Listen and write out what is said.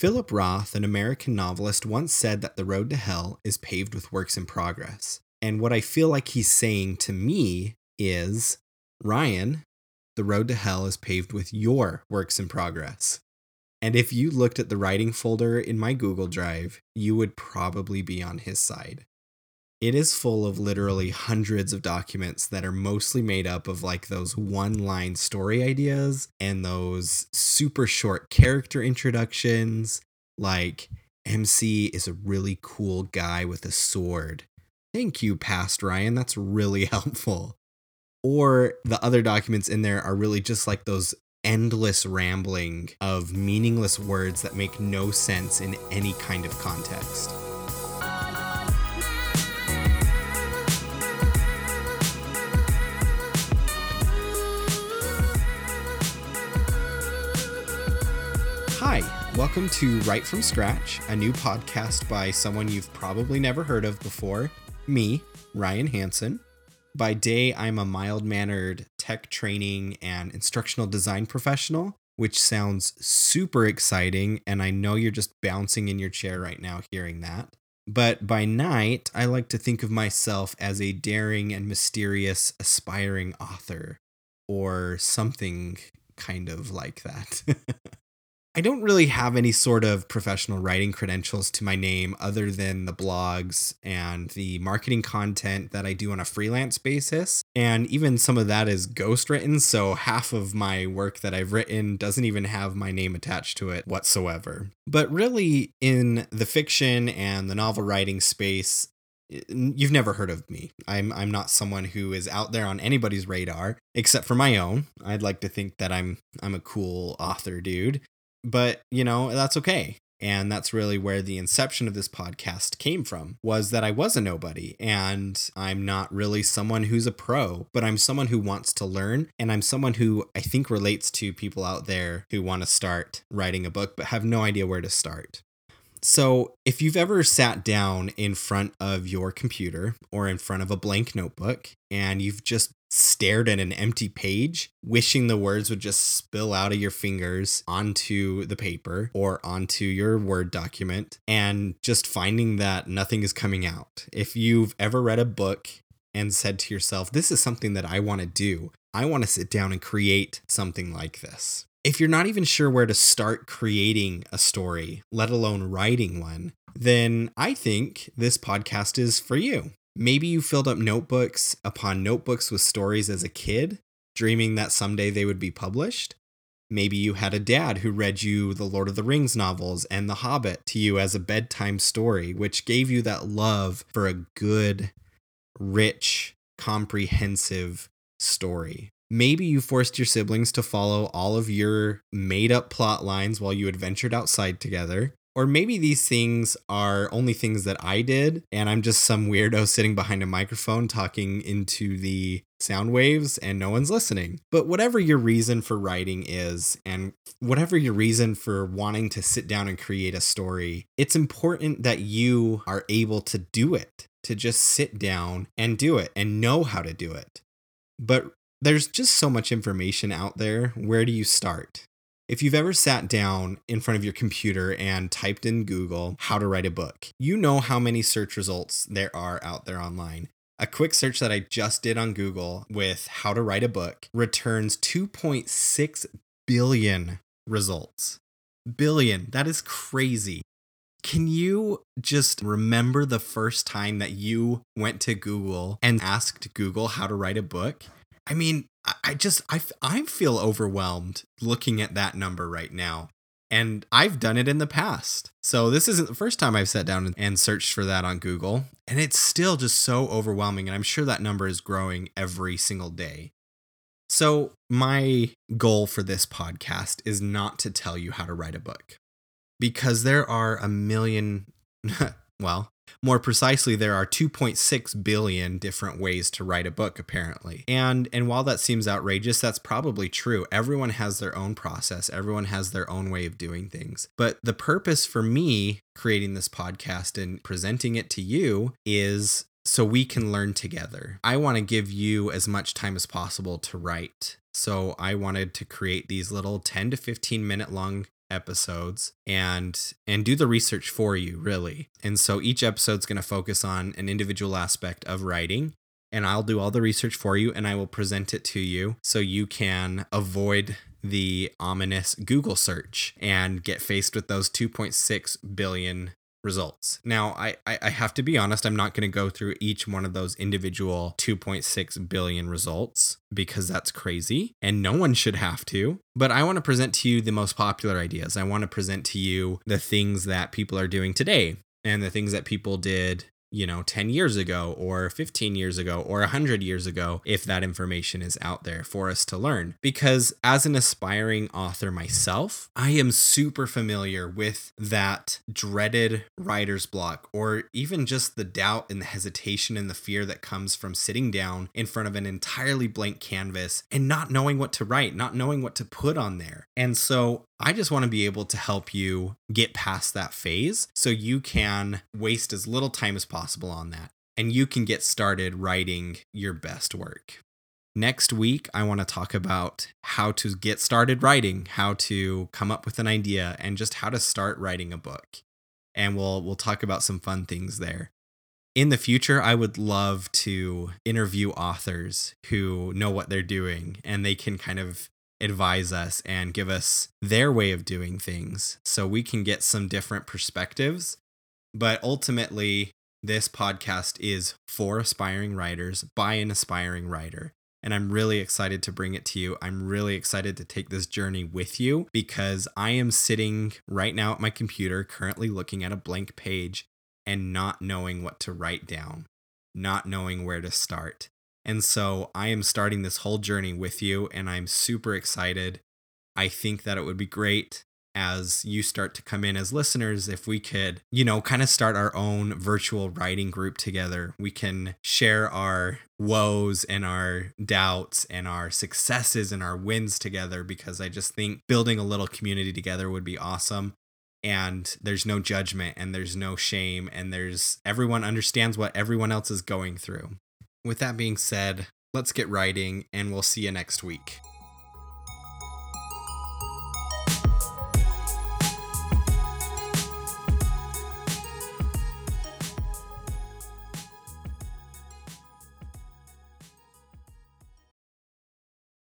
Philip Roth, an American novelist, once said that the road to hell is paved with works in progress. And what I feel like he's saying to me is Ryan, the road to hell is paved with your works in progress. And if you looked at the writing folder in my Google Drive, you would probably be on his side. It is full of literally hundreds of documents that are mostly made up of like those one line story ideas and those super short character introductions, like MC is a really cool guy with a sword. Thank you, past Ryan. That's really helpful. Or the other documents in there are really just like those endless rambling of meaningless words that make no sense in any kind of context. Hi, welcome to Write From Scratch, a new podcast by someone you've probably never heard of before, me, Ryan Hansen. By day, I'm a mild mannered tech training and instructional design professional, which sounds super exciting. And I know you're just bouncing in your chair right now hearing that. But by night, I like to think of myself as a daring and mysterious aspiring author, or something kind of like that. I don't really have any sort of professional writing credentials to my name other than the blogs and the marketing content that I do on a freelance basis. And even some of that is ghostwritten. So half of my work that I've written doesn't even have my name attached to it whatsoever. But really, in the fiction and the novel writing space, eh, you've never heard of me. I'm I'm not someone who is out there on anybody's radar except for my own. I'd like to think that I'm I'm a cool author dude but you know that's okay and that's really where the inception of this podcast came from was that I was a nobody and I'm not really someone who's a pro, but I'm someone who wants to learn and I'm someone who I think relates to people out there who want to start writing a book but have no idea where to start. So, if you've ever sat down in front of your computer or in front of a blank notebook and you've just stared at an empty page, wishing the words would just spill out of your fingers onto the paper or onto your Word document, and just finding that nothing is coming out. If you've ever read a book and said to yourself, This is something that I want to do, I want to sit down and create something like this if you're not even sure where to start creating a story, let alone writing one, then I think this podcast is for you. Maybe you filled up notebooks upon notebooks with stories as a kid, dreaming that someday they would be published. Maybe you had a dad who read you the Lord of the Rings novels and The Hobbit to you as a bedtime story, which gave you that love for a good, rich, comprehensive story. Maybe you forced your siblings to follow all of your made up plot lines while you adventured outside together. Or maybe these things are only things that I did, and I'm just some weirdo sitting behind a microphone talking into the sound waves and no one's listening. But whatever your reason for writing is, and whatever your reason for wanting to sit down and create a story, it's important that you are able to do it, to just sit down and do it and know how to do it. But there's just so much information out there. Where do you start? If you've ever sat down in front of your computer and typed in Google how to write a book, you know how many search results there are out there online. A quick search that I just did on Google with how to write a book returns 2.6 billion results. Billion. That is crazy. Can you just remember the first time that you went to Google and asked Google how to write a book? I mean, I just I I feel overwhelmed looking at that number right now. And I've done it in the past. So this isn't the first time I've sat down and searched for that on Google, and it's still just so overwhelming and I'm sure that number is growing every single day. So, my goal for this podcast is not to tell you how to write a book because there are a million well, more precisely, there are 2.6 billion different ways to write a book, apparently. And and while that seems outrageous, that's probably true. Everyone has their own process, everyone has their own way of doing things. But the purpose for me creating this podcast and presenting it to you is so we can learn together. I want to give you as much time as possible to write. So I wanted to create these little 10 to 15 minute long episodes and and do the research for you really. And so each episode's going to focus on an individual aspect of writing and I'll do all the research for you and I will present it to you so you can avoid the ominous Google search and get faced with those 2.6 billion results. Now, I, I have to be honest, I'm not going to go through each one of those individual 2.6 billion results because that's crazy and no one should have to. But I want to present to you the most popular ideas. I want to present to you the things that people are doing today and the things that people did you know 10 years ago or 15 years ago or 100 years ago if that information is out there for us to learn. Because as an aspiring author myself i am super familiar with that dreaded writer's block or even just the doubt and the hesitation and the fear that comes from sitting down in front of an entirely blank canvas and not knowing what to write not knowing what to put on there. And so I just want to be able to help you get past that phase so you can waste as little time as possible on that and you can get started writing your best work. Next week, I want to talk about how to get started writing, how to come up with an idea, and just how to start writing a book. And we'll we'll talk about some fun things there. In the future, I would love to interview authors who know what they're doing and they can kind of advise us and give us their way of doing things so we can get some different perspectives. But ultimately, this podcast is for aspiring writers by an aspiring writer. And I'm really excited to bring it to you. I'm really excited to take this journey with you because I am sitting right now at my computer, currently looking at a blank page and not knowing what to write down, not knowing where to start. And so I am starting this whole journey with you, and I'm super excited. I think that it would be great as you start to come in as listeners if we could, you know, kind of start our own virtual writing group together. We can share our woes and our doubts and our successes and our wins together because I just think building a little community together would be awesome. And there's no judgment and there's no shame and there's everyone understands what everyone else is going through with that being said, let's get writing and we'll see you next week.